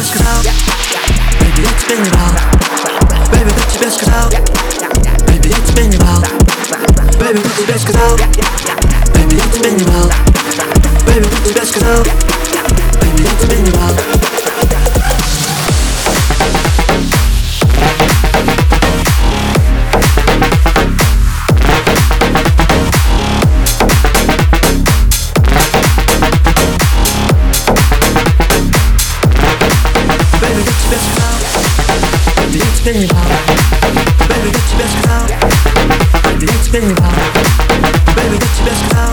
best cause out Baby, that's the thing about Baby, that's the best cause out Baby, it's been a while Baby, that's the best cause out Baby, that's the thing about Baby, that's the best cause out Baby, get you best gedaan. Baby, niets ben je. Baby, get je best gedaan.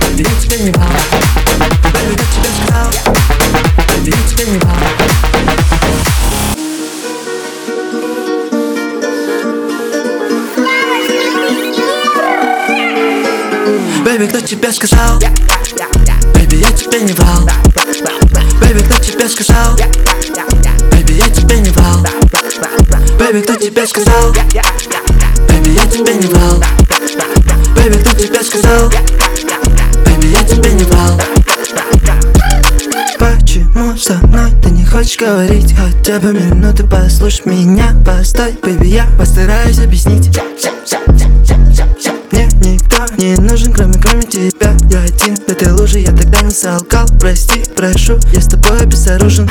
Baby, ben je. Baby, get je best gedaan. Baby, ben je. Baby, ik dat je best gezaal. Baby, ik ben je verhaal. Baby, ik dat je best gezaal. Baby, кто тебе сказал? Baby, я тебе не врал Baby, кто тебе сказал? Baby, я тебе не врал Почему со мной ты не хочешь говорить? Хотя бы минуту послушай меня Постой, baby, я постараюсь объяснить. Мне никто не нужен, кроме, кроме тебя. Я один в этой луже, я тогда не солгал. Прости, прошу, я с тобой безоружен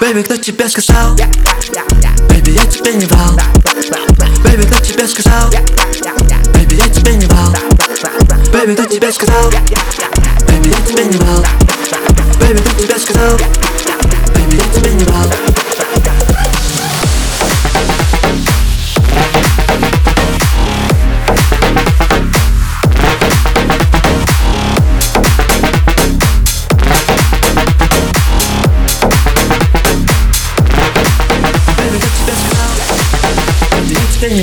Baby, кто тебе сказал? Baby, я тебе не врал Baby, кто тебе сказал? Baby, я тебе не врал Baby, кто тебе сказал? Baby, я тебе не врал Baby, кто тебе сказал? Baby, я тебе не врал Baby,